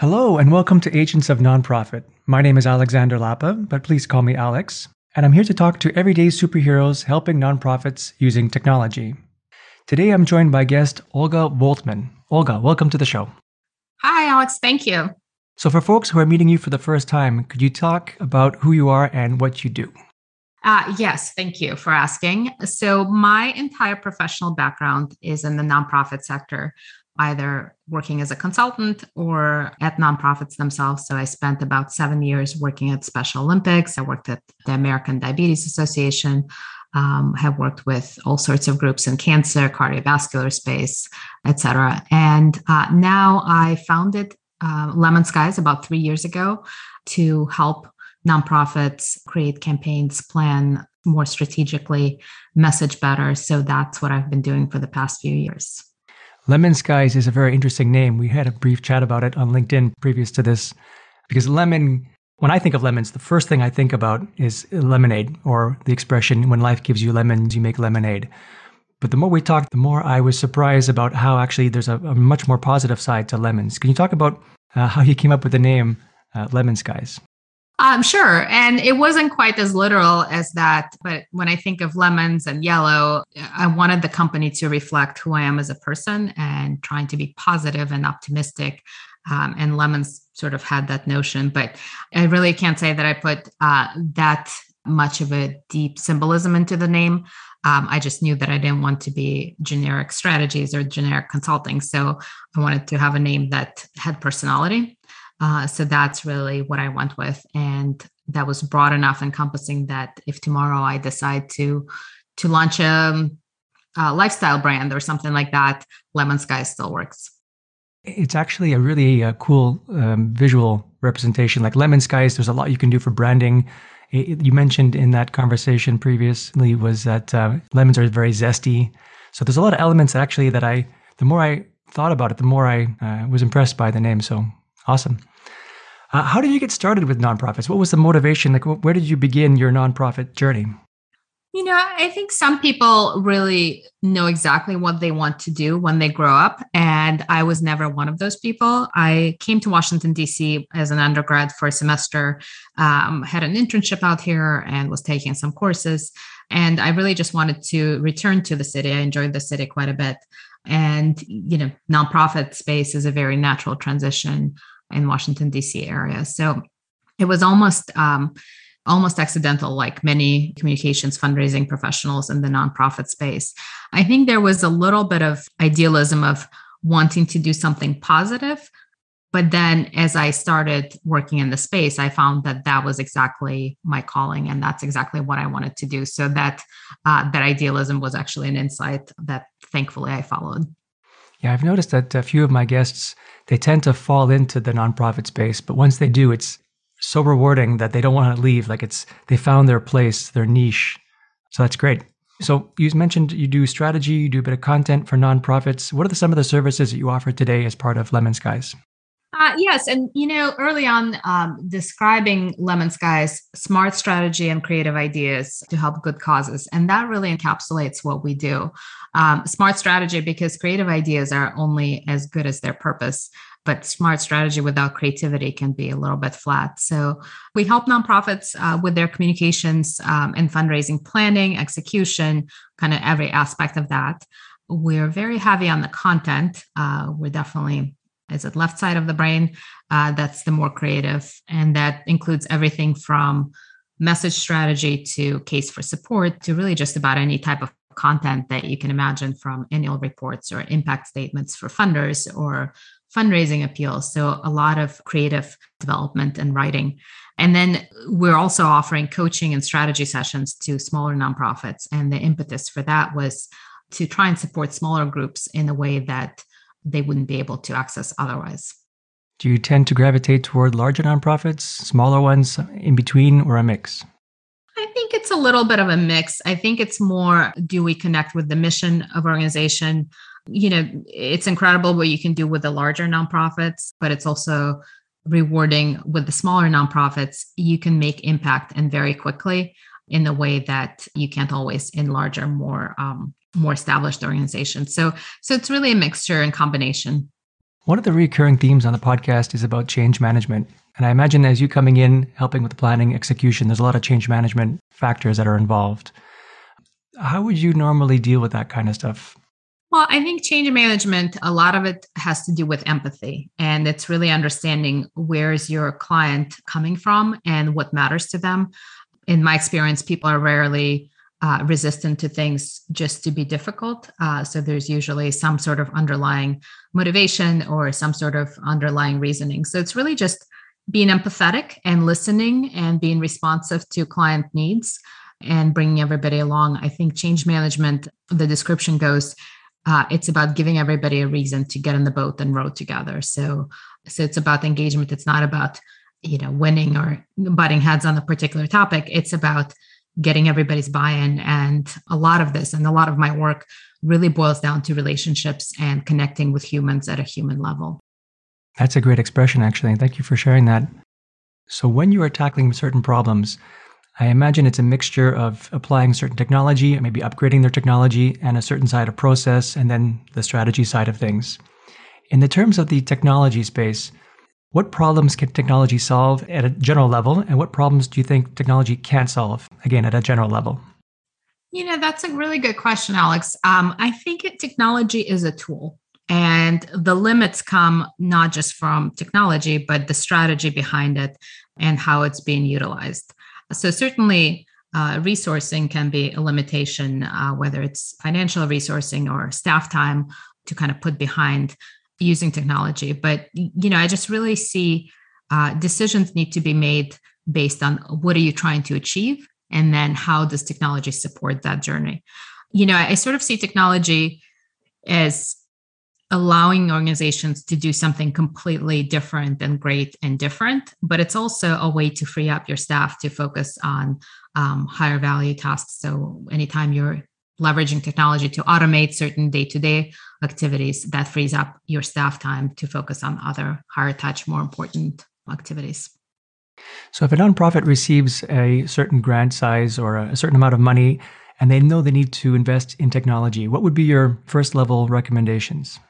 Hello, and welcome to Agents of Nonprofit. My name is Alexander Lapa, but please call me Alex, and I'm here to talk to everyday superheroes helping nonprofits using technology. Today I'm joined by guest Olga Woltman. Olga, welcome to the show. Hi, Alex. Thank you. So, for folks who are meeting you for the first time, could you talk about who you are and what you do? Uh, yes, thank you for asking. So, my entire professional background is in the nonprofit sector either working as a consultant or at nonprofits themselves. So I spent about seven years working at Special Olympics. I worked at the American Diabetes Association. Um, have worked with all sorts of groups in cancer, cardiovascular space, etc. And uh, now I founded uh, Lemon Skies about three years ago to help nonprofits create campaigns, plan more strategically, message better. So that's what I've been doing for the past few years. Lemon Skies is a very interesting name. We had a brief chat about it on LinkedIn previous to this because lemon, when I think of lemons, the first thing I think about is lemonade or the expression, when life gives you lemons, you make lemonade. But the more we talked, the more I was surprised about how actually there's a, a much more positive side to lemons. Can you talk about uh, how you came up with the name uh, Lemon Skies? Um, sure. And it wasn't quite as literal as that. But when I think of lemons and yellow, I wanted the company to reflect who I am as a person and trying to be positive and optimistic. Um, and lemons sort of had that notion. But I really can't say that I put uh, that much of a deep symbolism into the name. Um, I just knew that I didn't want to be generic strategies or generic consulting. So I wanted to have a name that had personality. Uh, so that's really what I went with, and that was broad enough, encompassing that if tomorrow I decide to to launch a, a lifestyle brand or something like that, Lemon Sky still works. It's actually a really uh, cool um, visual representation. Like Lemon Skies, there's a lot you can do for branding. It, you mentioned in that conversation previously was that uh, lemons are very zesty. So there's a lot of elements actually that I, the more I thought about it, the more I uh, was impressed by the name. So awesome. Uh, how did you get started with nonprofits? What was the motivation? Like, where did you begin your nonprofit journey? You know, I think some people really know exactly what they want to do when they grow up. And I was never one of those people. I came to Washington, D.C. as an undergrad for a semester, um, had an internship out here, and was taking some courses. And I really just wanted to return to the city. I enjoyed the city quite a bit. And, you know, nonprofit space is a very natural transition in Washington D.C. area. So it was almost um, almost accidental, like many communications fundraising professionals in the nonprofit space. I think there was a little bit of idealism of wanting to do something positive. But then as I started working in the space, I found that that was exactly my calling and that's exactly what I wanted to do. So that uh, that idealism was actually an insight that thankfully I followed. Yeah, I've noticed that a few of my guests they tend to fall into the nonprofit space, but once they do, it's so rewarding that they don't want to leave. Like it's they found their place, their niche. So that's great. So you mentioned you do strategy, you do a bit of content for nonprofits. What are the, some of the services that you offer today as part of Lemon Skies? Uh, yes, and you know, early on, um, describing Lemon Sky's smart strategy and creative ideas to help good causes, and that really encapsulates what we do. Um, smart strategy because creative ideas are only as good as their purpose, but smart strategy without creativity can be a little bit flat. So we help nonprofits uh, with their communications um, and fundraising planning, execution, kind of every aspect of that. We're very heavy on the content. Uh, we're definitely is it left side of the brain uh, that's the more creative and that includes everything from message strategy to case for support to really just about any type of content that you can imagine from annual reports or impact statements for funders or fundraising appeals. So a lot of creative development and writing. And then we're also offering coaching and strategy sessions to smaller nonprofits. And the impetus for that was to try and support smaller groups in a way that they wouldn't be able to access otherwise. Do you tend to gravitate toward larger nonprofits, smaller ones, in between, or a mix? I think it's a little bit of a mix. I think it's more do we connect with the mission of organization? You know, it's incredible what you can do with the larger nonprofits, but it's also rewarding with the smaller nonprofits. You can make impact and very quickly in a way that you can't always in larger, more um, more established organizations. So so it's really a mixture and combination. One of the recurring themes on the podcast is about change management. And I imagine as you coming in, helping with the planning, execution, there's a lot of change management factors that are involved. How would you normally deal with that kind of stuff? Well, I think change management, a lot of it has to do with empathy. And it's really understanding where's your client coming from and what matters to them. In my experience, people are rarely uh, resistant to things just to be difficult. Uh, so there's usually some sort of underlying motivation or some sort of underlying reasoning. So it's really just being empathetic and listening and being responsive to client needs and bringing everybody along. I think change management, the description goes, uh, it's about giving everybody a reason to get in the boat and row together. So, so it's about engagement. It's not about you know winning or butting heads on a particular topic. It's about getting everybody's buy-in. And a lot of this and a lot of my work really boils down to relationships and connecting with humans at a human level. That's a great expression, actually. Thank you for sharing that. So, when you are tackling certain problems, I imagine it's a mixture of applying certain technology, maybe upgrading their technology, and a certain side of process, and then the strategy side of things. In the terms of the technology space, what problems can technology solve at a general level, and what problems do you think technology can't solve, again, at a general level? You know, that's a really good question, Alex. Um, I think technology is a tool, and the limits come not just from technology, but the strategy behind it and how it's being utilized. So, certainly, uh, resourcing can be a limitation, uh, whether it's financial resourcing or staff time to kind of put behind using technology. But, you know, I just really see uh, decisions need to be made based on what are you trying to achieve and then how does technology support that journey you know i sort of see technology as allowing organizations to do something completely different and great and different, but it's also a way to free up your staff to focus on um, higher value tasks. So anytime you're leveraging technology to automate certain day-to-day activities, that frees up your staff time to focus on other higher touch, more important activities. So if a nonprofit receives a certain grant size or a certain amount of money and they know they need to invest in technology, what would be your first level recommendations?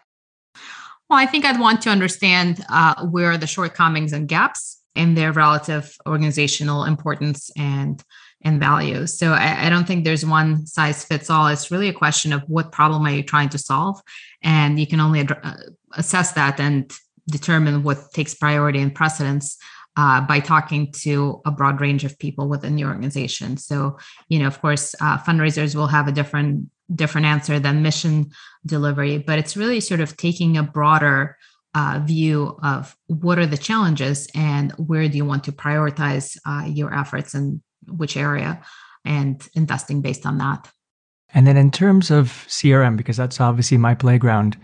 Well, I think I'd want to understand uh, where the shortcomings and gaps in their relative organizational importance and and value. So I, I, don't think there's one size fits all. It's really a question of what problem are you trying to solve, and you can only ad- uh, assess that and determine what takes priority and precedence uh, by talking to a broad range of people within the organization. So, you know, of course, uh, fundraisers will have a different different answer than mission delivery, but it's really sort of taking a broader uh, view of what are the challenges and where do you want to prioritize uh, your efforts and which area and investing based on that. And then in terms of CRM, because that's obviously my playground,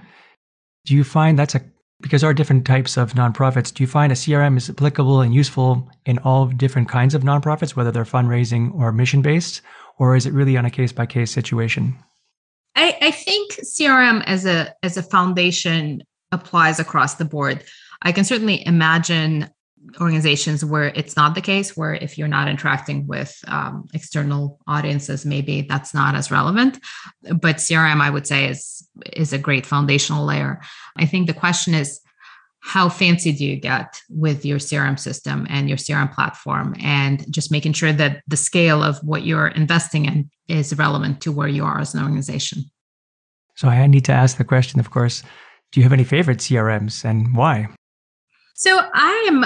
do you find that's a because there are different types of nonprofits, do you find a CRM is applicable and useful in all different kinds of nonprofits, whether they're fundraising or mission based, or is it really on a case by case situation? I, I think CRM as a as a foundation applies across the board. I can certainly imagine organizations where it's not the case, where if you're not interacting with um, external audiences, maybe that's not as relevant. But CRM, I would say, is is a great foundational layer. I think the question is how fancy do you get with your CRM system and your CRM platform, and just making sure that the scale of what you're investing in is relevant to where you are as an organization. So I need to ask the question, of course, do you have any favorite CRMs and why? So I am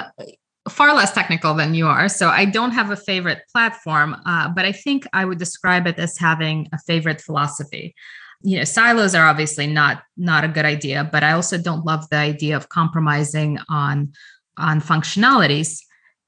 far less technical than you are. So I don't have a favorite platform, uh, but I think I would describe it as having a favorite philosophy. You know, silos are obviously not not a good idea, but I also don't love the idea of compromising on on functionalities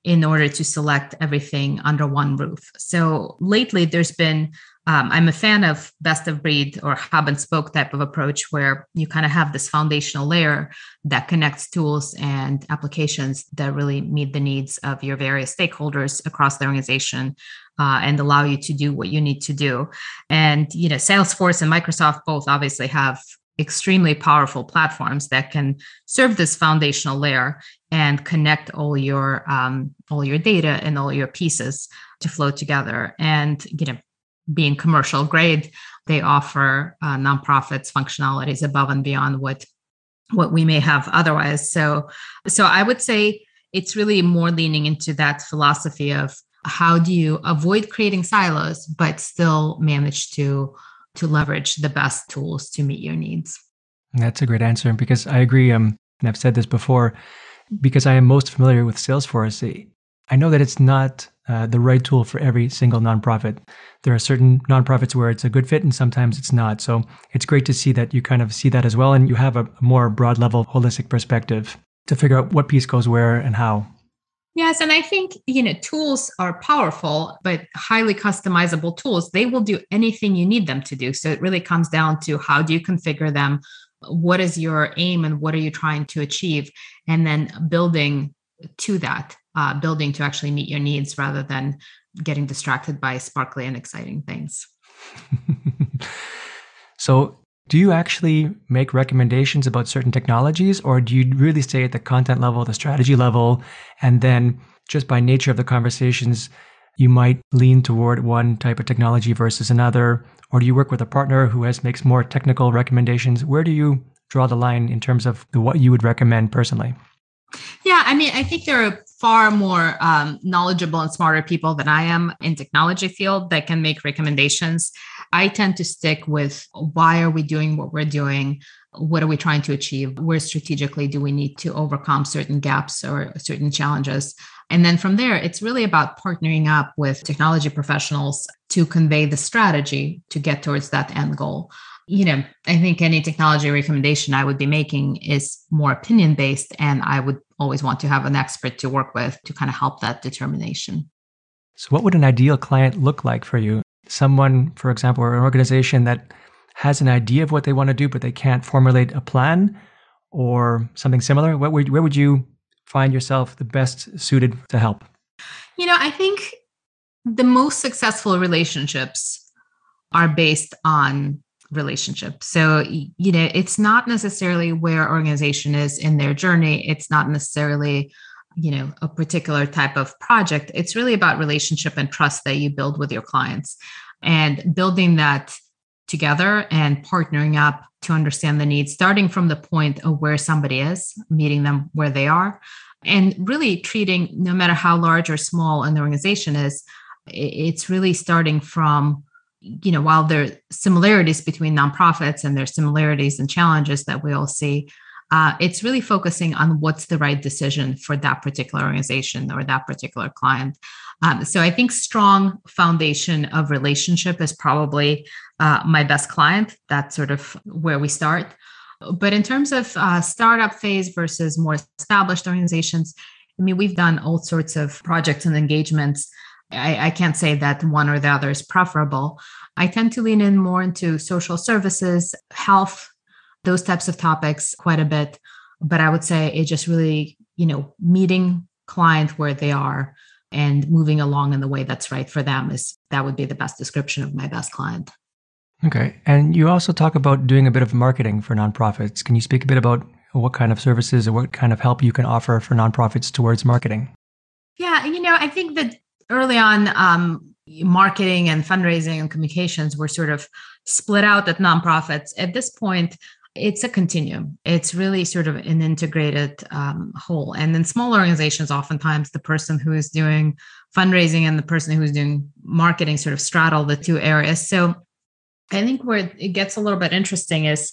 in order to select everything under one roof. So lately, there's been um, I'm a fan of best of breed or hub and spoke type of approach where you kind of have this foundational layer that connects tools and applications that really meet the needs of your various stakeholders across the organization uh, and allow you to do what you need to do. And, you know, Salesforce and Microsoft both obviously have extremely powerful platforms that can serve this foundational layer and connect all your um, all your data and all your pieces to flow together and you know being commercial grade, they offer uh, nonprofits functionalities above and beyond what what we may have otherwise. So, so I would say it's really more leaning into that philosophy of how do you avoid creating silos but still manage to to leverage the best tools to meet your needs. That's a great answer because I agree. Um, and I've said this before because I am most familiar with Salesforce. I know that it's not uh, the right tool for every single nonprofit. There are certain nonprofits where it's a good fit and sometimes it's not. So it's great to see that you kind of see that as well and you have a more broad level holistic perspective to figure out what piece goes where and how. Yes, and I think, you know, tools are powerful, but highly customizable tools, they will do anything you need them to do. So it really comes down to how do you configure them? What is your aim and what are you trying to achieve? And then building to that, uh, building to actually meet your needs rather than getting distracted by sparkly and exciting things. so do you actually make recommendations about certain technologies, or do you really stay at the content level, the strategy level, and then just by nature of the conversations, you might lean toward one type of technology versus another? Or do you work with a partner who has makes more technical recommendations? Where do you draw the line in terms of what you would recommend personally? Yeah, I mean, I think there are far more um, knowledgeable and smarter people than I am in technology field that can make recommendations. I tend to stick with why are we doing what we're doing? What are we trying to achieve? Where strategically do we need to overcome certain gaps or certain challenges? And then from there, it's really about partnering up with technology professionals to convey the strategy to get towards that end goal. You know, I think any technology recommendation I would be making is more opinion based, and I would always want to have an expert to work with to kind of help that determination. So, what would an ideal client look like for you? someone, for example, or an organization that has an idea of what they want to do, but they can't formulate a plan or something similar? What would, where would you find yourself the best suited to help? You know, I think the most successful relationships are based on relationship. So, you know, it's not necessarily where organization is in their journey. It's not necessarily you know a particular type of project it's really about relationship and trust that you build with your clients and building that together and partnering up to understand the needs starting from the point of where somebody is meeting them where they are and really treating no matter how large or small an organization is it's really starting from you know while there are similarities between nonprofits and there's similarities and challenges that we all see uh, it's really focusing on what's the right decision for that particular organization or that particular client. Um, so I think strong foundation of relationship is probably uh, my best client. That's sort of where we start. But in terms of uh, startup phase versus more established organizations, I mean, we've done all sorts of projects and engagements. I, I can't say that one or the other is preferable. I tend to lean in more into social services, health, those types of topics quite a bit. But I would say it just really, you know, meeting client where they are and moving along in the way that's right for them is that would be the best description of my best client. Okay. And you also talk about doing a bit of marketing for nonprofits. Can you speak a bit about what kind of services or what kind of help you can offer for nonprofits towards marketing? Yeah, you know, I think that early on, um, marketing and fundraising and communications were sort of split out at nonprofits. At this point, it's a continuum. It's really sort of an integrated um, whole. And in small organizations, oftentimes the person who is doing fundraising and the person who's doing marketing sort of straddle the two areas. So I think where it gets a little bit interesting is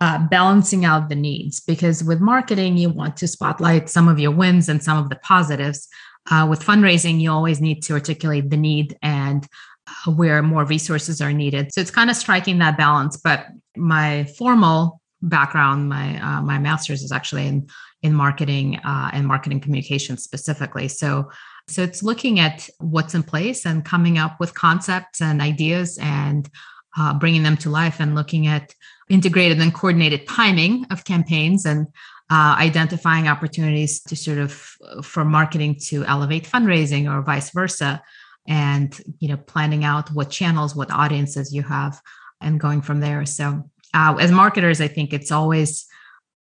uh, balancing out the needs because with marketing, you want to spotlight some of your wins and some of the positives. Uh, with fundraising, you always need to articulate the need and uh, where more resources are needed. So it's kind of striking that balance. But my formal background, my uh, my master's is actually in in marketing uh, and marketing communications specifically. So so it's looking at what's in place and coming up with concepts and ideas and uh, bringing them to life and looking at integrated and coordinated timing of campaigns and uh, identifying opportunities to sort of for marketing to elevate fundraising or vice versa and you know planning out what channels what audiences you have and going from there. So uh, as marketers i think it's always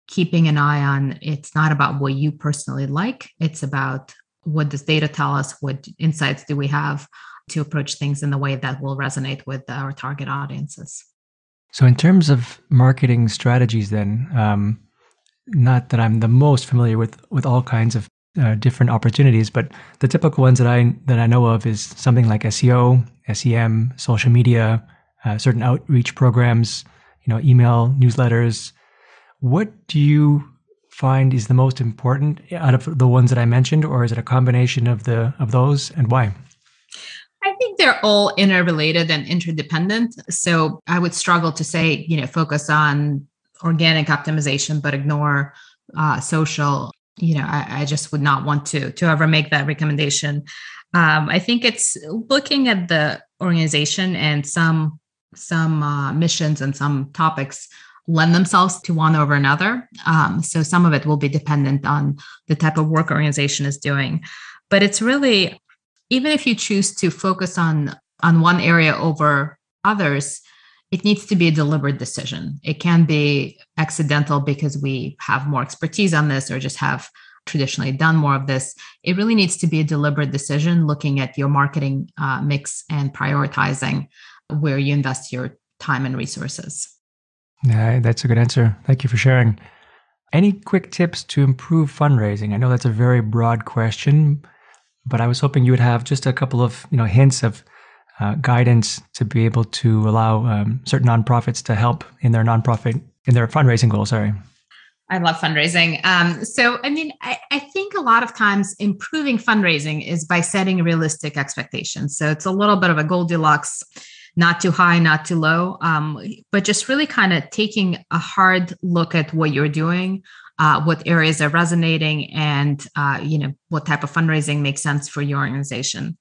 keeping an eye on it's not about what you personally like it's about what does data tell us what insights do we have to approach things in the way that will resonate with our target audiences. So in terms of marketing strategies then um, not that I'm the most familiar with with all kinds of uh, different opportunities, but the typical ones that I that I know of is something like SEO, SEM, social media, uh, certain outreach programs, you know, email newsletters. What do you find is the most important out of the ones that I mentioned, or is it a combination of the of those, and why? I think they're all interrelated and interdependent. So I would struggle to say, you know, focus on organic optimization, but ignore uh, social. You know, I, I, just would not want to to ever make that recommendation. Um, I think it's looking at the organization and some some uh, missions and some topics lend themselves to one over another. Um, so some of it will be dependent on the type of work organization is doing, but it's really even if you choose to focus on on one area over others it needs to be a deliberate decision. It can be accidental because we have more expertise on this or just have traditionally done more of this. It really needs to be a deliberate decision looking at your marketing uh, mix and prioritizing where you invest your time and resources. Yeah that's a good answer. Thank you for sharing. Any quick tips to improve fundraising? I know that's a very broad question but I was hoping you would have just a couple of you know hints of uh, guidance to be able to allow um, certain nonprofits to help in their nonprofit in their fundraising goals. Sorry. I love fundraising. Um, so, I mean, I, I, think a lot of times improving fundraising is by setting realistic expectations. So it's a little bit of a Goldilocks, not too high, not too low, um, but just really kind of taking a hard look at what you're doing, uh, what areas are resonating and uh, you know what type of fundraising makes sense for your organization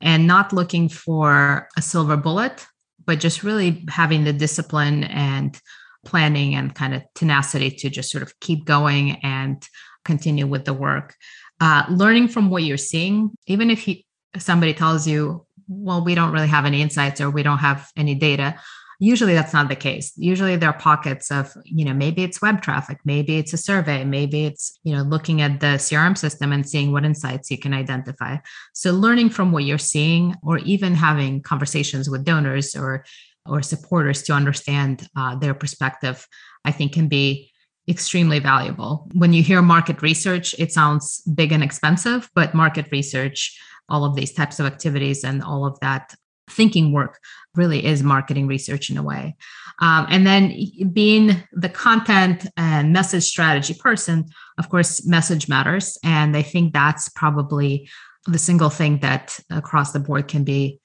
and not looking for a silver bullet but just really having the discipline and planning and kind of tenacity to just sort of keep going and continue with the work. Uh, learning from what you're seeing even if somebody tells you well we don't really have any insights or we don't have any data usually that's not the case. Usually there are pockets of you know maybe it's web traffic maybe it's a survey maybe it's you know looking at the crm system and seeing what insights you can identify. So learning from what you're seeing or even having conversations with donors or or supporters to understand uh, their perspective i think can be extremely valuable. When you hear market research it sounds big and expensive but market research all of these types of activities and all of that thinking work really is marketing research in a way. Um, and then being the content and message strategy person, of course, message matters. And I think that's probably the single thing that across the board can be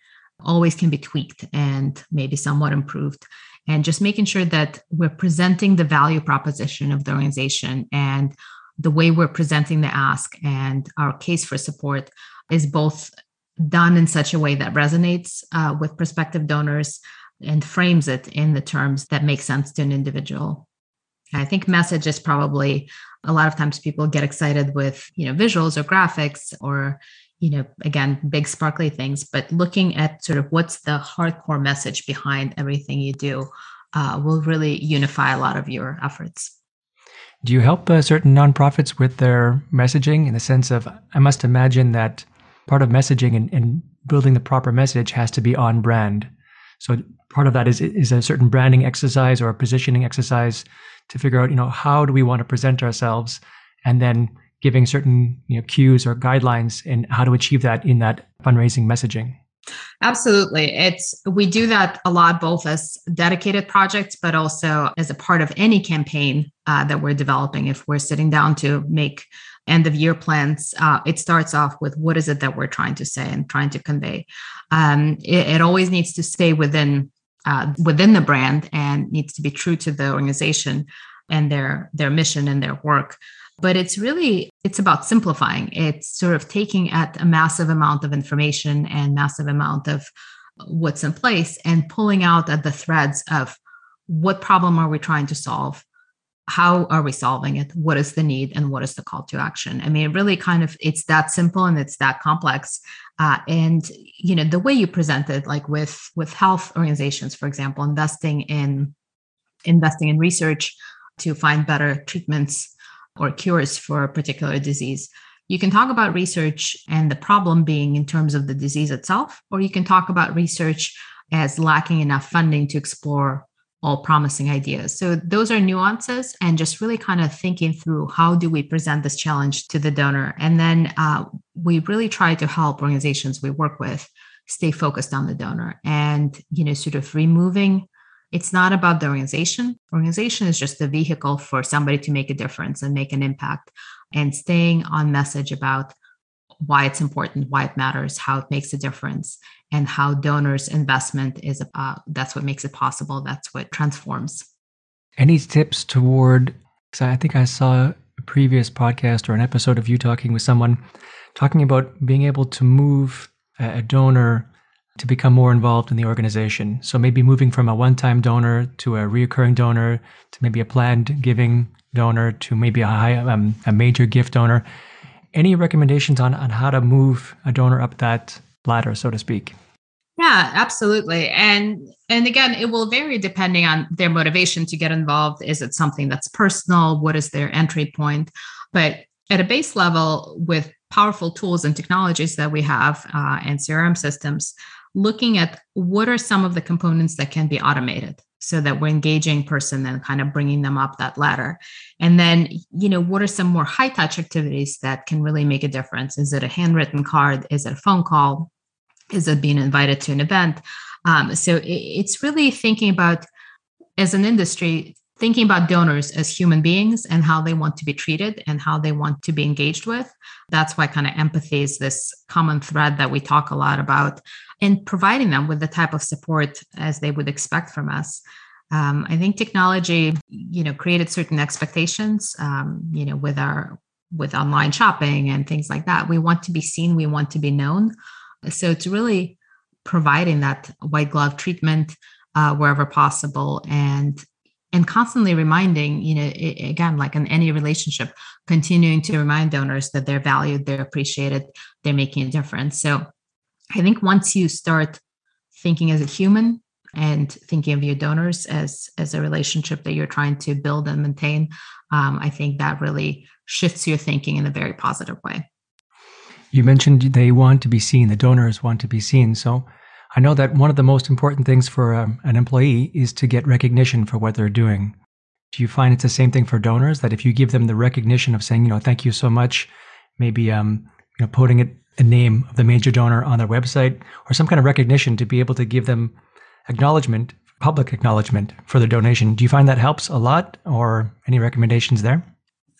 always can be tweaked and maybe somewhat improved. And just making sure that we're presenting the value proposition of the organization and the way we're presenting the ask and our case for support is both done in such a way that resonates uh, with prospective donors and frames it in the terms that make sense to an individual. I think message is probably a lot of times people get excited with you know visuals or graphics or you know again big sparkly things, but looking at sort of what's the hardcore message behind everything you do uh, will really unify a lot of your efforts. Do you help uh, certain nonprofits with their messaging in the sense of I must imagine that part of messaging and, and building the proper message has to be on brand. So part of that is is a certain branding exercise or a positioning exercise to figure out, you know, how do we want to present ourselves, and then giving certain you know cues or guidelines and how to achieve that in that fundraising messaging. Absolutely. It's we do that a lot both as dedicated projects but also as a part of any campaign uh, that we're developing if we're sitting down to make end of year plans, uh, it starts off with what is it that we're trying to say and trying to convey. Um, it, it, always needs to stay within uh, within the brand and needs to be true to the organization and their their mission and their work. But it's really it's about simplifying. It's sort of taking at a massive amount of information and massive amount of what's in place and pulling out at the threads of what problem are we trying to solve how are we solving it? What is the need and what is the call to action? I mean it really kind of it's that simple and it's that complex. Uh, and you know the way you present it like with with health organizations for example investing in investing in research to find better treatments or cures for a particular disease. You can talk about research and the problem being in terms of the disease itself or you can talk about research as lacking enough funding to explore all promising ideas. So those are nuances and just really kind of thinking through how do we present this challenge to the donor. And then uh, we really try to help organizations we work with stay focused on the donor and, you know, sort of removing it's not about the organization. Organization is just a vehicle for somebody to make a difference and make an impact and staying on message about why it's important, why it matters, how it makes a difference, and how donors' investment is uh, that's what makes it possible. That's what transforms. Any tips toward? I think I saw a previous podcast or an episode of you talking with someone talking about being able to move a donor to become more involved in the organization. So maybe moving from a one-time donor to a reoccurring donor to maybe a planned giving donor to maybe a high um, a major gift donor. Any recommendations on on how to move a donor up that ladder, so to speak? Yeah, absolutely. And and again, it will vary depending on their motivation to get involved. Is it something that's personal? What is their entry point? But at a base level, with powerful tools and technologies that we have uh, and CRM systems, looking at what are some of the components that can be automated so that we're engaging person and kind of bringing them up that ladder and then you know what are some more high touch activities that can really make a difference is it a handwritten card is it a phone call is it being invited to an event um, so it's really thinking about as an industry thinking about donors as human beings and how they want to be treated and how they want to be engaged with that's why kind of empathy is this common thread that we talk a lot about and providing them with the type of support as they would expect from us. Um, I think technology, you know, created certain expectations, um, you know, with our with online shopping and things like that. We want to be seen, we want to be known. So it's really providing that white glove treatment uh, wherever possible, and and constantly reminding, you know, again, like in any relationship, continuing to remind donors that they're valued, they're appreciated, they're making a difference. So I think once you start thinking as a human and thinking of your donors as as a relationship that you're trying to build and maintain, um, I think that really shifts your thinking in a very positive way. You mentioned they want to be seen. The donors want to be seen. So I know that one of the most important things for um, an employee is to get recognition for what they're doing. Do you find it's the same thing for donors that if you give them the recognition of saying, you know, thank you so much, maybe um, you know, putting it a name of the major donor on their website or some kind of recognition to be able to give them acknowledgement, public acknowledgement for their donation. Do you find that helps a lot or any recommendations there?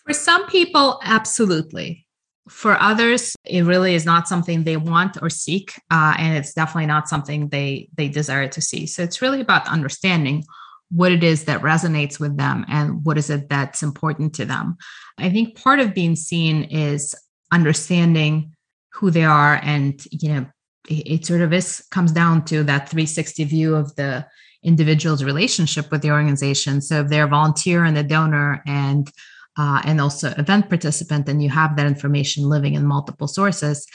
For some people, absolutely. For others, it really is not something they want or seek, uh, and it's definitely not something they they desire to see. So it's really about understanding what it is that resonates with them and what is it that's important to them. I think part of being seen is understanding who they are and you know it, it sort of is comes down to that 360 view of the individual's relationship with the organization so if they're a volunteer and a donor and uh, and also event participant and you have that information living in multiple sources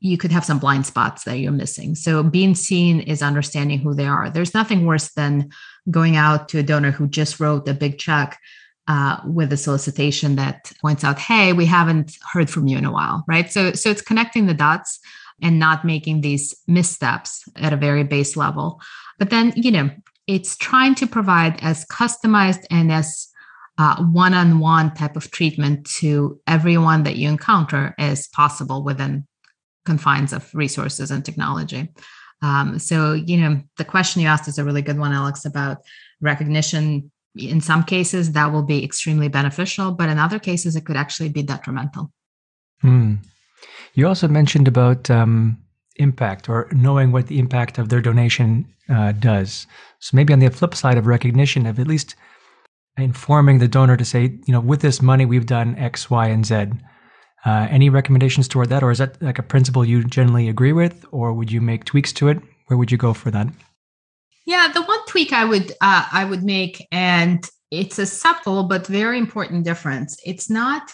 you could have some blind spots that you're missing so being seen is understanding who they are there's nothing worse than going out to a donor who just wrote a big check uh, with a solicitation that points out, "Hey, we haven't heard from you in a while," right? So, so it's connecting the dots and not making these missteps at a very base level. But then, you know, it's trying to provide as customized and as uh, one-on-one type of treatment to everyone that you encounter is possible within confines of resources and technology. Um, so, you know, the question you asked is a really good one, Alex, about recognition in some cases that will be extremely beneficial but in other cases it could actually be detrimental hmm. you also mentioned about um, impact or knowing what the impact of their donation uh, does so maybe on the flip side of recognition of at least informing the donor to say you know with this money we've done x y and z uh, any recommendations toward that or is that like a principle you generally agree with or would you make tweaks to it where would you go for that yeah, the one tweak I would uh, I would make, and it's a subtle but very important difference. It's not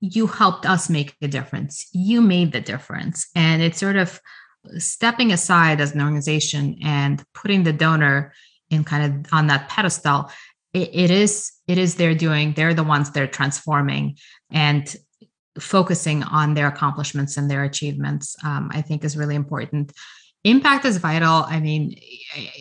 you helped us make a difference; you made the difference, and it's sort of stepping aside as an organization and putting the donor in kind of on that pedestal. It, it is it is their doing. They're the ones they're transforming, and focusing on their accomplishments and their achievements. Um, I think is really important impact is vital. I mean,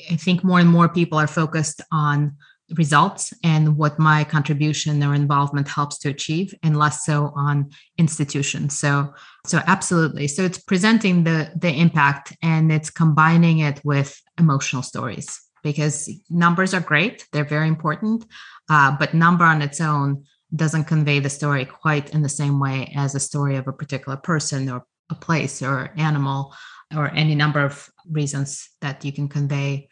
I think more and more people are focused on results and what my contribution or involvement helps to achieve and less so on institutions so so absolutely so it's presenting the the impact and it's combining it with emotional stories because numbers are great they're very important uh, but number on its own doesn't convey the story quite in the same way as a story of a particular person or a place or animal or any number of reasons that you can convey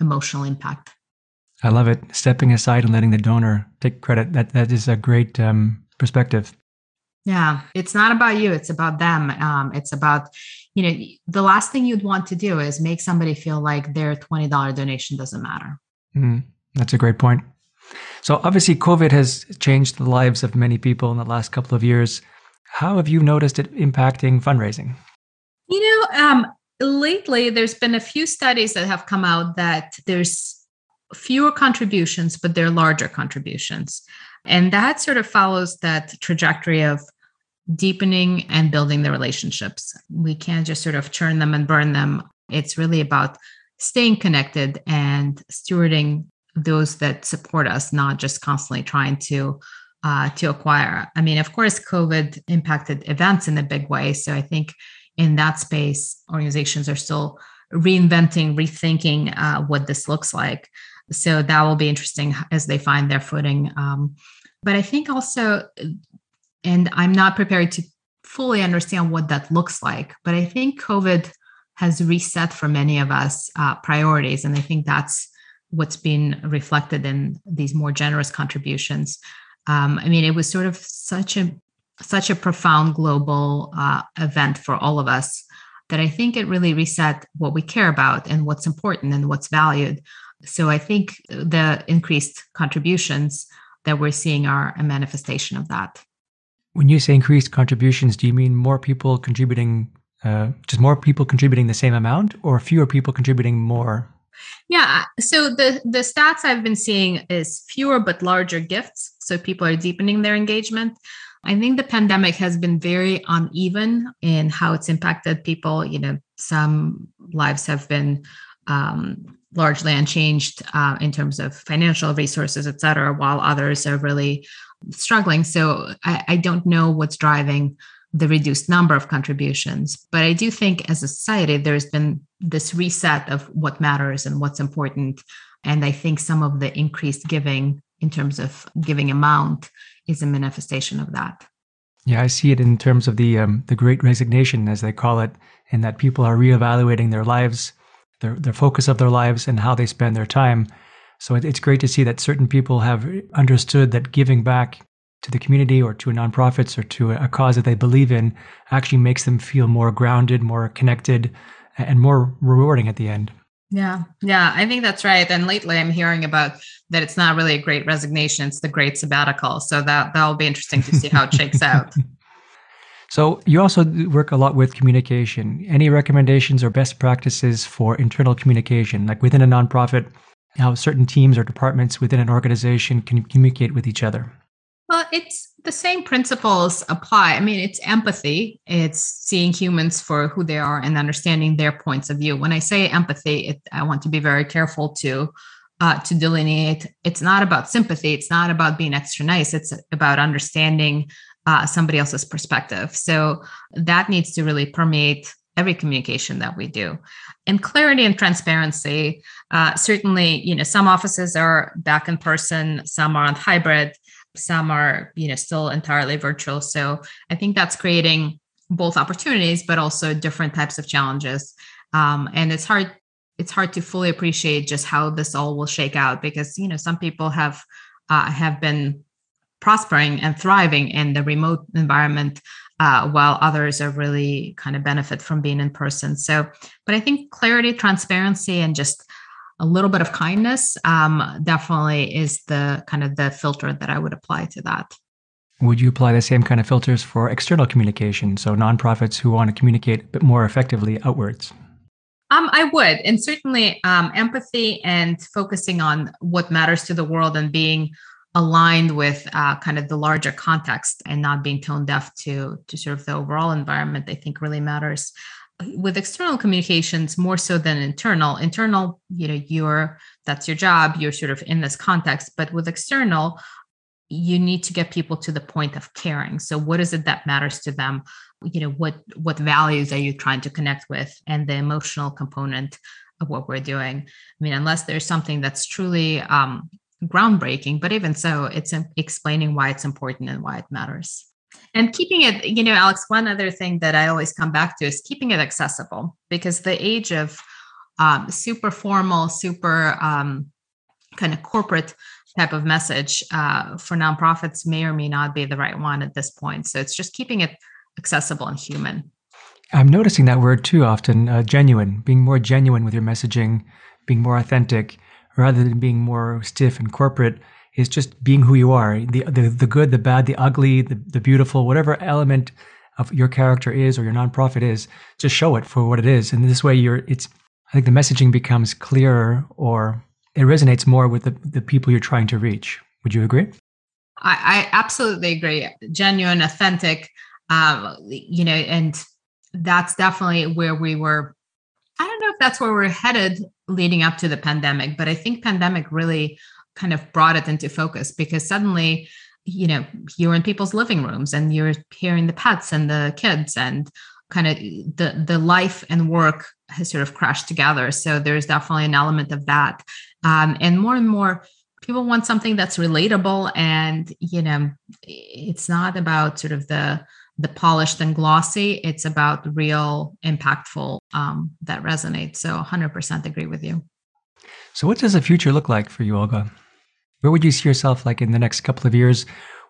emotional impact. I love it. Stepping aside and letting the donor take credit. That that is a great um, perspective. Yeah, it's not about you. It's about them. Um, it's about, you know, the last thing you'd want to do is make somebody feel like their twenty dollar donation doesn't matter. Mm, that's a great point. So obviously, COVID has changed the lives of many people in the last couple of years. How have you noticed it impacting fundraising? You know, um, lately there's been a few studies that have come out that there's fewer contributions, but they're larger contributions. And that sort of follows that trajectory of deepening and building the relationships. We can't just sort of churn them and burn them. It's really about staying connected and stewarding those that support us, not just constantly trying to uh, to acquire. I mean, of course, COVID impacted events in a big way. So I think in that space, organizations are still reinventing, rethinking uh, what this looks like. So that will be interesting as they find their footing. Um, but I think also, and I'm not prepared to fully understand what that looks like, but I think COVID has reset for many of us uh, priorities. And I think that's what's been reflected in these more generous contributions. Um, I mean, it was sort of such a such a profound global uh, event for all of us that I think it really reset what we care about and what's important and what's valued. So I think the increased contributions that we're seeing are a manifestation of that. When you say increased contributions, do you mean more people contributing, uh, just more people contributing the same amount, or fewer people contributing more? Yeah. So the the stats I've been seeing is fewer but larger gifts. So people are deepening their engagement. I think the pandemic has been very uneven in how it's impacted people. You know, some lives have been um, largely unchanged uh, in terms of financial resources, et cetera, while others are really struggling. So I, I don't know what's driving the reduced number of contributions. But I do think as a society, there's been this reset of what matters and what's important. And I think some of the increased giving in terms of giving amount is a manifestation of that. Yeah, I see it in terms of the um, the Great Resignation, as they call it, in that people are reevaluating their lives, their their focus of their lives, and how they spend their time. So it, it's great to see that certain people have understood that giving back to the community or to a nonprofits or to a cause that they believe in actually makes them feel more grounded, more connected, and more rewarding at the end. Yeah, yeah, I think that's right. And lately, I'm hearing about that it's not really a great resignation; it's the great sabbatical. So that that will be interesting to see how it shakes out. So you also work a lot with communication. Any recommendations or best practices for internal communication, like within a nonprofit, how certain teams or departments within an organization can communicate with each other? Well, it's the same principles apply. I mean, it's empathy, it's seeing humans for who they are and understanding their points of view. When I say empathy, it, I want to be very careful to uh, to delineate. It's not about sympathy. It's not about being extra nice. It's about understanding uh, somebody else's perspective. So that needs to really permeate every communication that we do. And clarity and transparency. Uh, certainly, you know, some offices are back in person, some are on hybrid some are you know still entirely virtual. So i think that's creating both opportunities but also different types of challenges. Um, and it's hard it's hard to fully appreciate just how this all will shake out because you know some people have uh, have been prospering and thriving in the remote environment uh, while others are really kind of benefit from being in person. So but i think clarity transparency and just a little bit of kindness um, definitely is the kind of the filter that I would apply to that. Would you apply the same kind of filters for external communication? So nonprofits who want to communicate a bit more effectively outwards? Um, I would, and certainly um, empathy and focusing on what matters to the world and being aligned with uh, kind of the larger context and not being tone deaf to to sort of the overall environment i think really matters with external communications more so than internal. Internal you know you're that's your job you're sort of in this context but with external you need to get people to the point of caring. So what is it that matters to them? You know what what values are you trying to connect with and the emotional component of what we're doing? I mean unless there's something that's truly um, groundbreaking but even so it's explaining why it's important and why it matters and keeping it you know alex one other thing that i always come back to is keeping it accessible because the age of um, super formal super um, kind of corporate type of message uh, for nonprofits may or may not be the right one at this point. So it's just keeping it accessible and human. I'm noticing that word too often uh, genuine being more genuine with your messaging being more authentic rather than being more stiff and corporate is just being who you are the, the, the good, the bad, the ugly, the, the beautiful, whatever element of your character is or your nonprofit is, just show it for what it is. And this way you're, it's, I think the messaging becomes clearer or it resonates more with the, the people you're trying to reach. Would you agree? I, I absolutely agree. Genuine, authentic, um, you know, and that's definitely where we were. I don't know if that's where we're headed leading up to the pandemic, but I think pandemic really kind of brought it into focus because suddenly you know you're in people's living rooms and you're hearing the pets and the kids and kind of the the life and work has sort of crashed together. So there's definitely an element of that. Um, and more and more people want something that's relatable and you know it's not about sort of the the polished and glossy. It's about real impactful um, that resonates. So 100% agree with you. So what does the future look like for you olga where would you see yourself like in the next couple of years?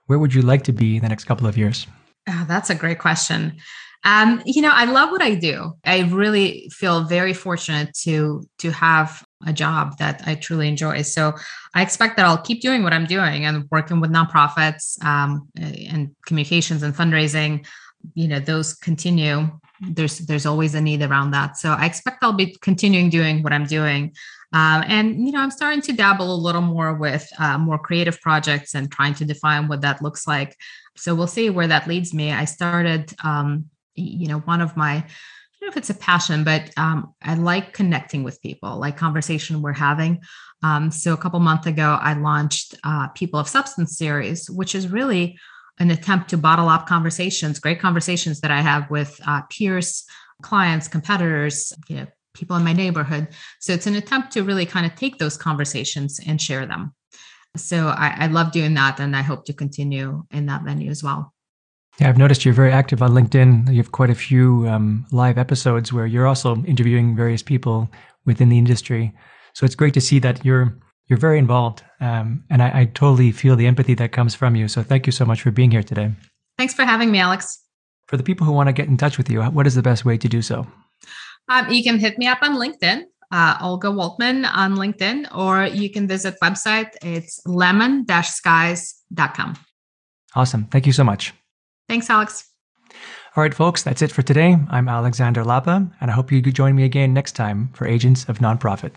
Where would you like to be in the next couple of years? Oh, that's a great question. Um, you know, I love what I do. I really feel very fortunate to to have a job that I truly enjoy. So I expect that I'll keep doing what I'm doing and working with nonprofits um, and communications and fundraising. You know, those continue. There's there's always a need around that. So I expect I'll be continuing doing what I'm doing. Um, and you know, I'm starting to dabble a little more with uh, more creative projects and trying to define what that looks like. So we'll see where that leads me. I started, um, you know, one of my I don't know if it's a passion, but um, I like connecting with people, like conversation we're having. Um, so a couple months ago, I launched uh, People of Substance series, which is really an attempt to bottle up conversations, great conversations that I have with uh, peers, clients, competitors, you know, people in my neighborhood. So it's an attempt to really kind of take those conversations and share them. So I, I love doing that, and I hope to continue in that venue as well. Yeah, I've noticed you're very active on LinkedIn. You have quite a few um, live episodes where you're also interviewing various people within the industry. So it's great to see that you're you're very involved, um, and I, I totally feel the empathy that comes from you. So thank you so much for being here today. Thanks for having me, Alex. For the people who want to get in touch with you, what is the best way to do so? Um, you can hit me up on LinkedIn, uh, Olga Woltman on LinkedIn, or you can visit website. It's lemon-skies.com. Awesome. Thank you so much. Thanks, Alex. All right, folks, that's it for today. I'm Alexander Lapa, and I hope you could join me again next time for Agents of Nonprofit.